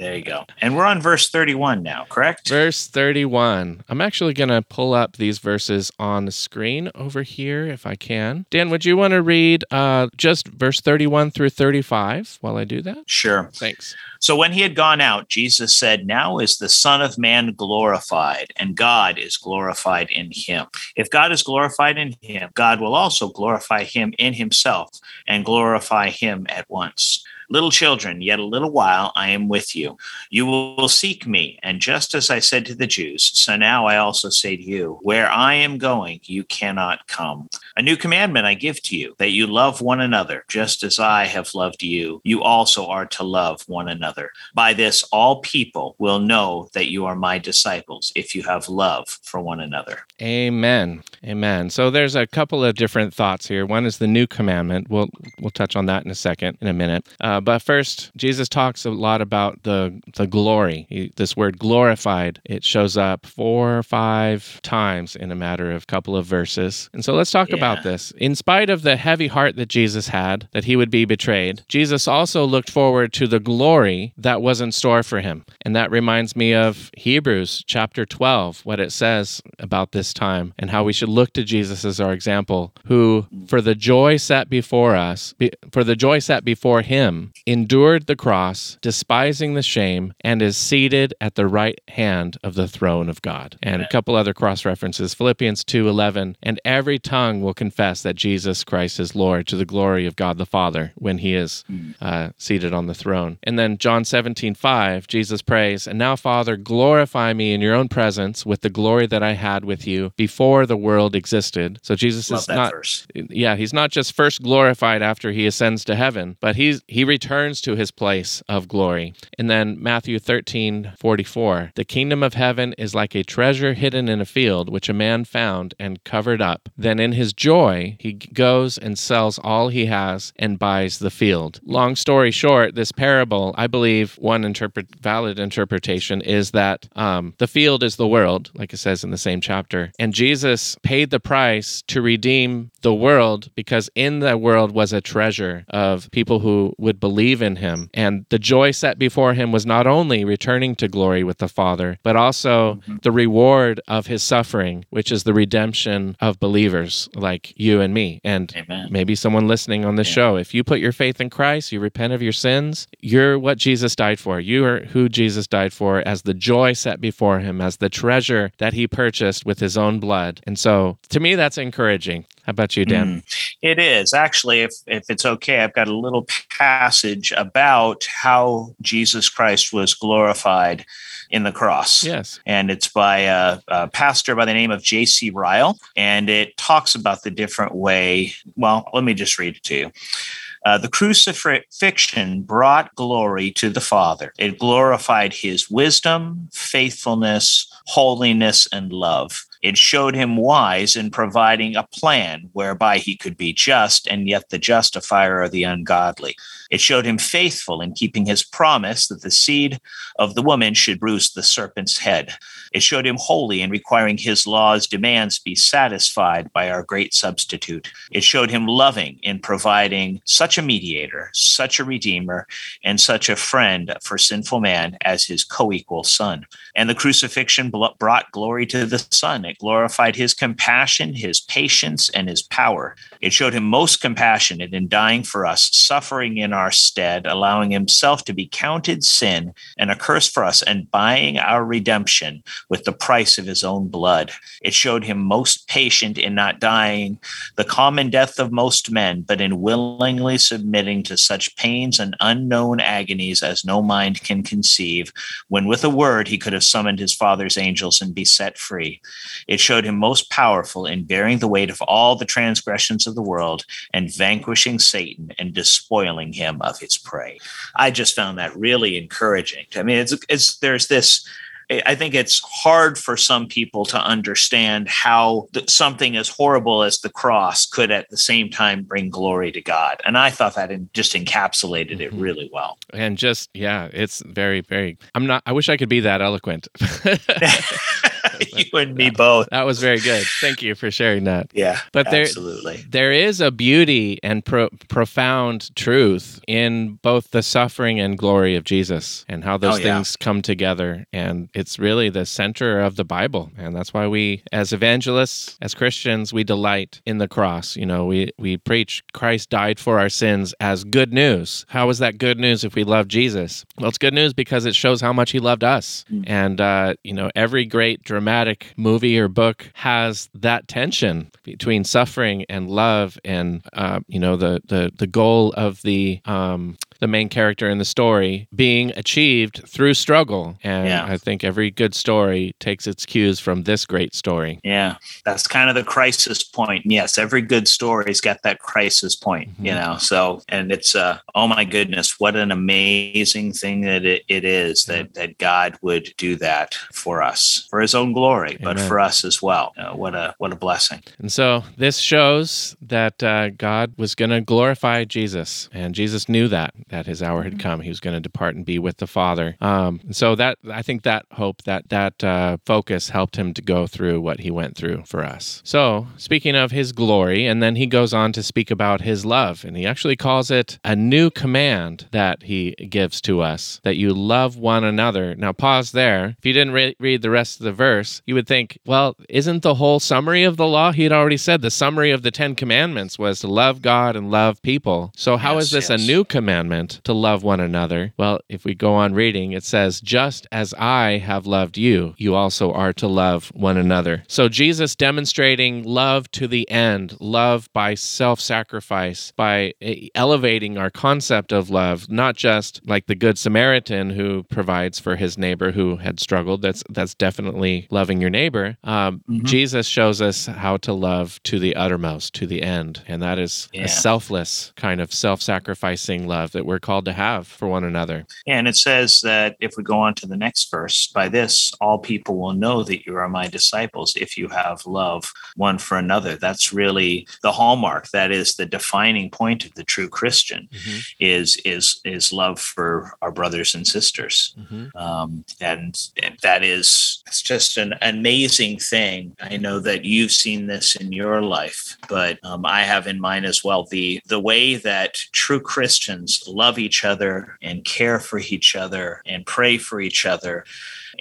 There you go. And we're on verse 31 now, correct? Verse 31. I'm actually going to pull up these verses on the screen over here if I can. Dan, would you want to read uh, just verse 31 through 35 while I do that? Sure. Thanks. So when he had gone out, Jesus said, Now is the Son of Man glorified, and God is glorified in him. If God is glorified in him, God will also glorify him in himself and glorify him at once. Little children, yet a little while I am with you. You will seek me. And just as I said to the Jews, so now I also say to you, where I am going, you cannot come. A new commandment I give to you, that you love one another, just as I have loved you. You also are to love one another. By this, all people will know that you are my disciples if you have love for one another. Amen. Amen. So there's a couple of different thoughts here. One is the new commandment. We'll we'll touch on that in a second, in a minute. Uh, Uh, but first, Jesus talks a lot about the the glory. He, this word glorified. It shows up four or five times in a matter of a couple of verses. And so let's talk Yeah. about this. In spite of the heavy heart that Jesus had, that he would be betrayed, Jesus also looked forward to the glory that was in store for him. And that reminds me of Hebrews chapter 12, what it says about this time and how we should look to Jesus as our example, who for the joy set before us, be, for the joy set before him, endured the cross, despising the shame, and is seated at the right hand of the throne of God. And a couple other cross references, Philippians 2:11, and every tongue will confess that Jesus Christ is Lord to the glory of God the Father when he is uh, seated on the throne. And then John 17, 5, Jesus prays, And now, Father, glorify me in your own presence with the glory that I had with you before the world existed. So Jesus Love is not verse. yeah, he's not just first glorified after he ascends to heaven, but he's he returns to his place of glory. And then Matthew 13, 44, the kingdom of heaven is like a treasure hidden in a field, which a man found and covered up. Then in his joy, he goes and sells all he has and buys the field. Long story short, this parable, I believe one interpret valid interpretation is that um, the field is the world, like it says in the same chapter, and Jesus paid the price to redeem the world because in the world was a treasure of people who would believe in him. And the joy set before him was not only returning to glory with the Father, but also mm-hmm. the reward of his suffering, which is the redemption of believers like you and me. And Amen. maybe someone listening on this show, if you put your faith in Christ, you repent of your sins, you're what Jesus died for. You are who Jesus died for as the joy set before him, as the treasure that he purchased with his own blood. And so to me, that's encouraging. How about you, Dan? It is actually, if if it's okay, I've got a little passage about how Jesus Christ was glorified in the cross. Yes. and it's by a, a pastor by the name of J.C. Ryle, and it talks about the different way. Well, let me just read it to you. Uh, the crucifixion brought glory to the Father. It glorified his wisdom, faithfulness, holiness, and love. It showed him wise in providing a plan whereby he could be just and yet the justifier of the ungodly. It showed him faithful in keeping his promise that the seed of the woman should bruise the serpent's head. It showed him holy in requiring his law's demands be satisfied by our great substitute. It showed him loving in providing such a mediator, such a redeemer, and such a friend for sinful man as his co equal son. And the crucifixion brought glory to the Son. It glorified his compassion, his patience, and his power. It showed him most compassionate in dying for us, suffering in our stead, allowing himself to be counted sin and a curse for us, and buying our redemption with the price of his own blood. It showed him most patient in not dying the common death of most men, but in willingly submitting to such pains and unknown agonies as no mind can conceive, when with a word he could have summoned his father's angels and be set free. It showed him most powerful in bearing the weight of all the transgressions of the world and vanquishing Satan and despoiling him of his prey. I just found that really encouraging. I mean, it's, it's there's this. I think it's hard for some people to understand how th- something as horrible as the cross could at the same time bring glory to God. And I thought that just encapsulated it Mhm. really well. And just, yeah, it's very, very, I'm not, I wish I could be that eloquent. you and me both. that was very good. Thank you for sharing that. Yeah, But there- absolutely. There is a beauty and pro- profound truth in both the suffering and glory of Jesus and how those Oh, yeah. things come together. And it's really the center of the Bible. And that's why we, as evangelists, as Christians, we delight in the cross. You know, we, we preach Christ died for our sins as good news. How is that good news if we love Jesus? Well, it's good news because it shows how much he loved us. Mm. And, uh, you know, every great dramatic movie or book has that tension between suffering and love and, uh, you know, the, the, the goal of the, um, the main character in the story being achieved through struggle. And Yeah. I think every good story takes its cues from this great story. Yeah, that's kind of the crisis point. Yes, every good story's got that crisis point, you Mhm. know. So, and it's uh, oh my goodness, what an amazing thing that it, it is that that God would do that for us, for His own glory, but for us as well. Uh, what a what a blessing. And so this shows that uh, God was going to glorify Jesus, and Jesus knew that that his hour had come. He was going to depart and be with the Father. Um, so that I think that hope, that that uh, focus, helped him to go through what he went through for us. So speaking of his glory, and then he goes on to speak about his love, and he actually calls it a new command that he gives to us: that you love one another. Now pause there. If you didn't re- read the rest of the verse, you would think, well, isn't the whole summary of the law? He had already said the summary of the Ten Commandments was to love God and love people. So how is Yes, this yes. a new commandment to love one another? Well, if we go on reading, it says, just as I have loved you, you also are to love one another. So Jesus demonstrating love to the end, love by self sacrifice, by elevating our concept of love, not just like the Good Samaritan who provides for his neighbor who had struggled. That's that's definitely loving your neighbor. Um, Mhm. Jesus shows us how to love to the uttermost, to the end, and that is Yeah. a selfless kind of self-sacrificing love that we're called to have for one another. And it says that if we go on to the next verse, by this all people will know that you are my disciples if you have love one for another. That's really the hallmark. That is the defining point of the true Christian is is is love for our brothers and sisters. Um, and, and that is it's just an amazing thing. I know that you've seen this in your life, but um, I have in mine as well. The the way that true Christians love each other and care for each other and pray for each other.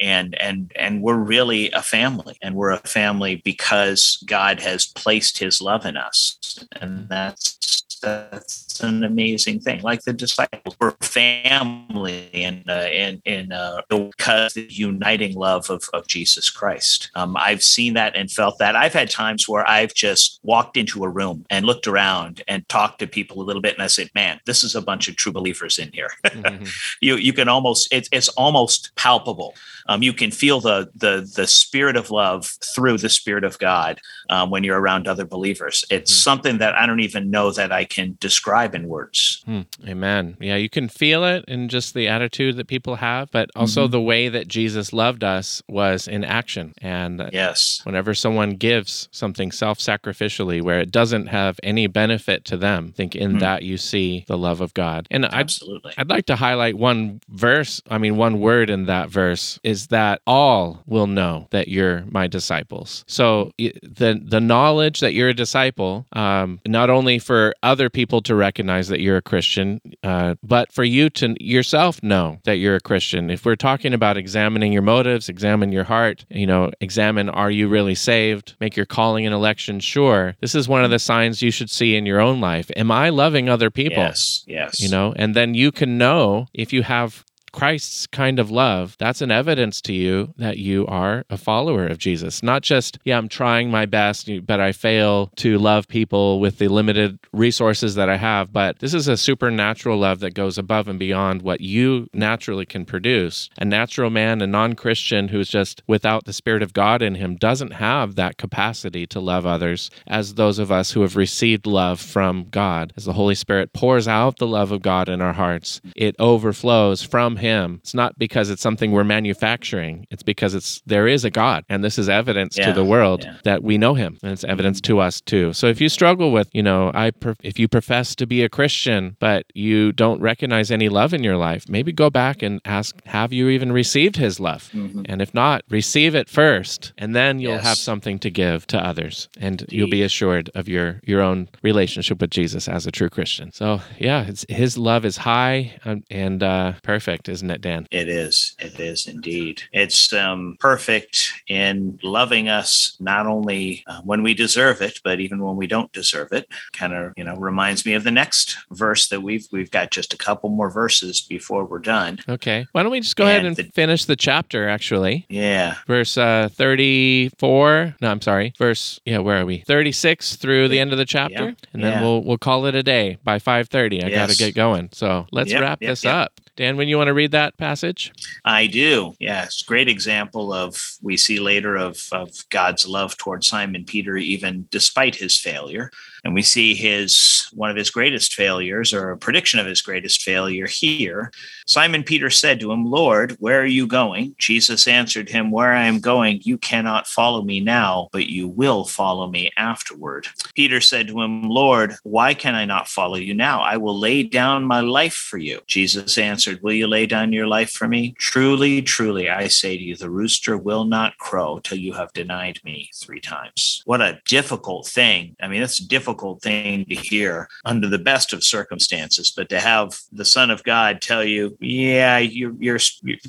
And and and we're really a family and we're a family because god has placed his love in us. And that's that's an amazing thing like the disciples we're family and uh, in in uh, because the uniting love of, of jesus christ um, i've seen that and felt that i've had times where i've just walked into a room and looked around and talked to people a little bit and i said man this is a bunch of true believers in here Mhm. you you can almost it's it's almost palpable. Um, you can feel the the the spirit of love through the spirit of God um, when you're around other believers. It's Mhm. something that I don't even know that I can describe in words. Hmm. Amen. Yeah, you can feel it in just the attitude that people have, but also Mhm. the way that Jesus loved us was in action. And Yes. whenever someone gives something self sacrificially where it doesn't have any benefit to them, I think in Hmm. that you see the love of God. And I'd, I'd like to highlight one verse, I mean, one word in that verse is that all will know that you're my disciples. So the, the knowledge that you're a disciple, um, not only for other people to recognize that you're a Christian, uh, but for you to yourself know that you're a Christian. If we're talking about examining your motives, examine your heart, you know, examine are you really saved, make your calling and election sure. This is one of the signs you should see in your own life. Am I loving other people? Yes. Yes. you know and then you can know if you have Christ's kind of love, that's an evidence to you that you are a follower of Jesus. Not just, yeah, I'm trying my best, but I fail to love people with the limited resources that I have. But this is a supernatural love that goes above and beyond what you naturally can produce. A natural man, a non Christian who's just without the Spirit of God in him, doesn't have that capacity to love others as those of us who have received love from God. As the Holy Spirit pours out the love of God in our hearts, it overflows from him. It's not because it's something we're manufacturing. It's because it's there is a God and this is evidence to the world yeah. that we know him and it's evidence to us too. So if you struggle with, you know, I per- if you profess to be a Christian but you don't recognize any love in your life, maybe go back and ask have you even received his love? Mhm. And if not, receive it first, and then you'll Yes. have something to give to others, and you'll be assured of your your own relationship with Jesus as a true Christian. So yeah, it's, His love is high um, and uh, perfect. Isn't it, Dan? It is. It is indeed. It's um, perfect in loving us not only uh, when we deserve it, but even when we don't deserve it. Kind of, you know, reminds me of the next verse that we've we've got just a couple more verses before we're done. Okay. Why don't we just go ahead and And the- finish the chapter? Actually, Yeah. verse uh, thirty-four. No, I'm sorry. Verse yeah, where are we? Thirty-six through the end of the chapter, Yeah. and then Yeah. we'll we'll call it a day by five thirty. I got to get going. So let's Yep, wrap yep, this yep. up. Dan, when you want to read that passage? I do. Yes. Great example of we see later of, of God's love towards Simon Peter, even despite his failure. And we see his one of his greatest failures, or a prediction of his greatest failure here. Simon Peter said to him, Lord, where are you going? Jesus answered him, Where I am going, you cannot follow me now, but you will follow me afterward. Peter said to him, Lord, why can I not follow you now? I will lay down my life for you. Jesus answered, Will you lay down your life for me? Truly, truly, I say to you, the rooster will not crow till you have denied me three times. What a difficult thing. I mean, that's a difficult thing to hear under the best of circumstances, but to have the Son of God tell you, yeah, you're you're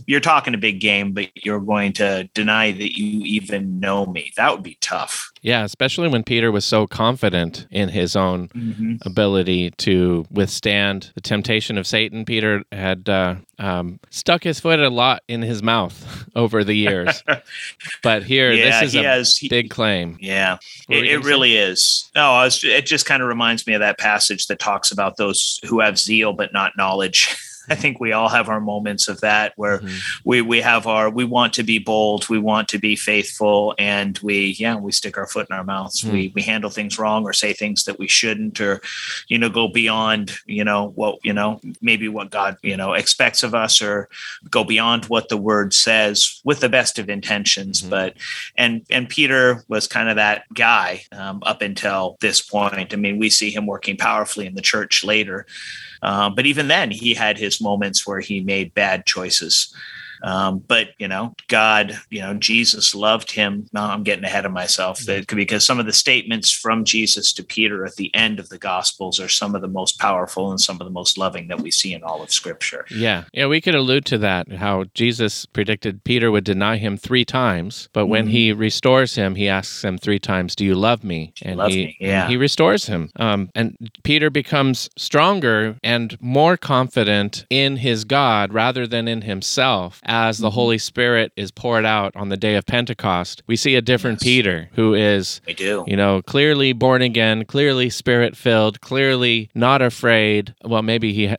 you're talking a big game, but you're going to deny that you even know me. That would be tough. Yeah, especially when Peter was so confident in his own Mm-hmm. ability to withstand the temptation of Satan. Peter had uh, um, stuck his foot a lot in his mouth over the years, but here yeah, this is he a has. He, big claim. Yeah, it, it say? really is. No, I was, it just kind of reminds me of that passage that talks about those who have zeal but not knowledge. I think we all have our moments of that where Mhm. we we have our we want to be bold, we want to be faithful, and we yeah we stick our foot in our mouths. Hmm. We we handle things wrong or say things that we shouldn't, or you know go beyond you know what you know maybe what God you know expects of us, or go beyond what the Word says with the best of intentions. Mhm. But and and Peter was kind of that guy um, up until this point. I mean, we see him working powerfully in the church later. Um, but even then, he had his moments where he made bad choices. Um, but you know, God, you know, Jesus loved him. No, I'm getting ahead of myself because some of the statements from Jesus to Peter at the end of the Gospels are some of the most powerful and some of the most loving that we see in all of Scripture. Yeah, yeah, we could allude to that. How Jesus predicted Peter would deny him three times, but when Mhm. he restores him, he asks him three times, "Do you love me?" And love he me? Yeah. and he restores him. Um, and Peter becomes stronger and more confident in his God rather than in himself as the Mhm. Holy Spirit is poured out on the day of Pentecost. We see a different Yes. Peter who is We do. you know, clearly born again, clearly spirit filled, clearly not afraid. Well, maybe he ha-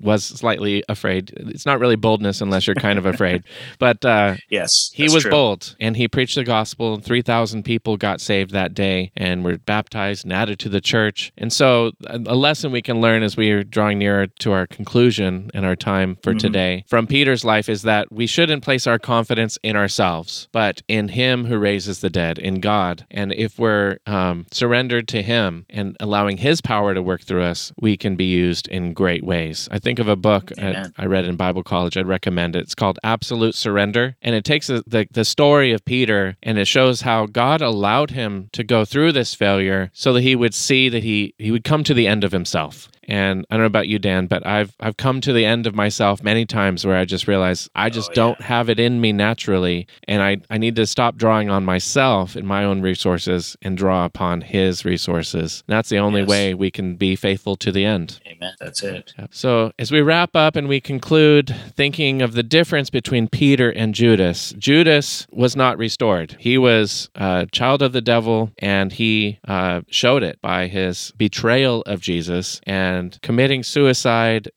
was slightly afraid. It's not really boldness unless you're kind of afraid. But uh, Yes, he was true. bold and he preached the gospel. and 3,000 people got saved that day and were baptized and added to the church. And so, a a lesson we can learn as we are drawing nearer to our conclusion and our time for Mhm. today from Peter's life is that we shouldn't place our confidence in ourselves, but in Him who raises the dead, in God. And if we're um, surrendered to Him and allowing His power to work through us, we can be used in great ways. I think of a book uh, I read in Bible college. I'd recommend it. It's called Absolute Surrender. And it takes the, the story of Peter and it shows how God allowed him to go through this failure so that he would see that he, he would come to the end of himself. And I don't know about you, Dan, but I've I've come to the end of myself many times where I just realize I just Oh, don't have it in me naturally, and I, I need to stop drawing on myself and my own resources and draw upon His resources. And that's the only Yes. way we can be faithful to the end. Amen. That's it. So, as we wrap up and we conclude thinking of the difference between Peter and Judas, Judas was not restored. He was a child of the devil and he uh, showed it by his betrayal of Jesus. And committing suicide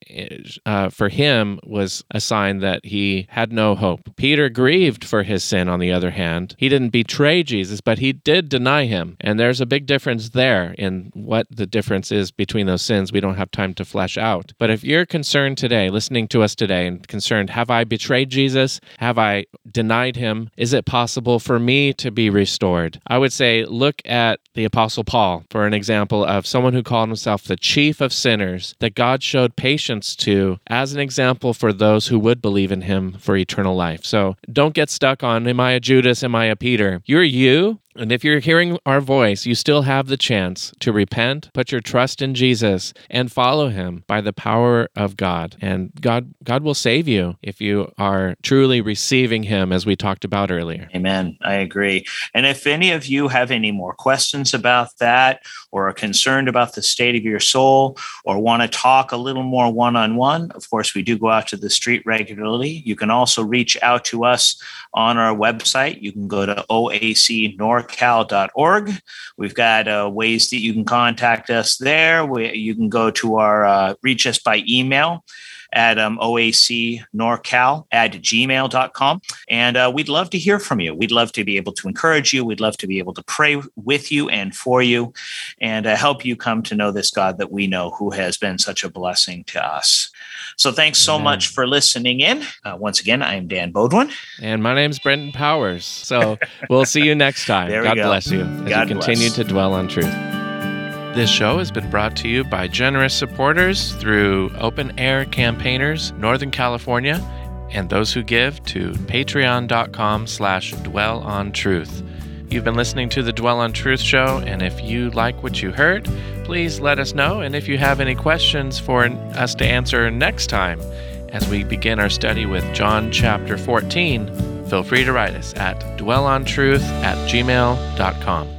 uh, for him was a sign that he had no hope. Peter grieved for his sin, on the other hand. He didn't betray Jesus, but he did deny him. And there's a big difference there in what the difference is between those sins. We don't have time to flesh out. But if you're concerned today, listening to us today, and concerned, have I betrayed Jesus? Have I denied him? Is it possible for me to be restored? I would say look at the Apostle Paul for an example of someone who called himself the chief of sinners that God showed patience to as an example for those who would believe in him for eternal life. So don't get stuck on, am I a Judas? Am I a Peter? You're you. And if you're hearing our voice, you still have the chance to repent, put your trust in Jesus, and follow him by the power of God. And God God will save you if you are truly receiving him as we talked about earlier. Amen. I agree. And if any of you have any more questions about that or are concerned about the state of your soul or want to talk a little more one-on-one, of course we do go out to the street regularly. You can also reach out to us on our website. You can go to oacnorcal.org. We've got uh, ways that you can contact us there. We, you can go to our uh, reach us by email at um, oacnorcal at gmail.com. And uh, we'd love to hear from you. We'd love to be able to encourage you. We'd love to be able to pray with you and for you and uh, help you come to know this God that we know who has been such a blessing to us. So thanks so Amen. much for listening in. Uh, once again, I'm Dan Beaudoin. And my name's Brenten Powers. So we'll see you next time. There we God go. bless you as God you continue bless. to dwell on truth. This show has been brought to you by generous supporters through Open Air Campaigners, Northern California, and those who give to patreon.com slash dwell on truth. You've been listening to the Dwell on Truth show, and if you like what you heard, please let us know. And if you have any questions for us to answer next time as we begin our study with John chapter 14, feel free to write us at dwellontruth at gmail.com.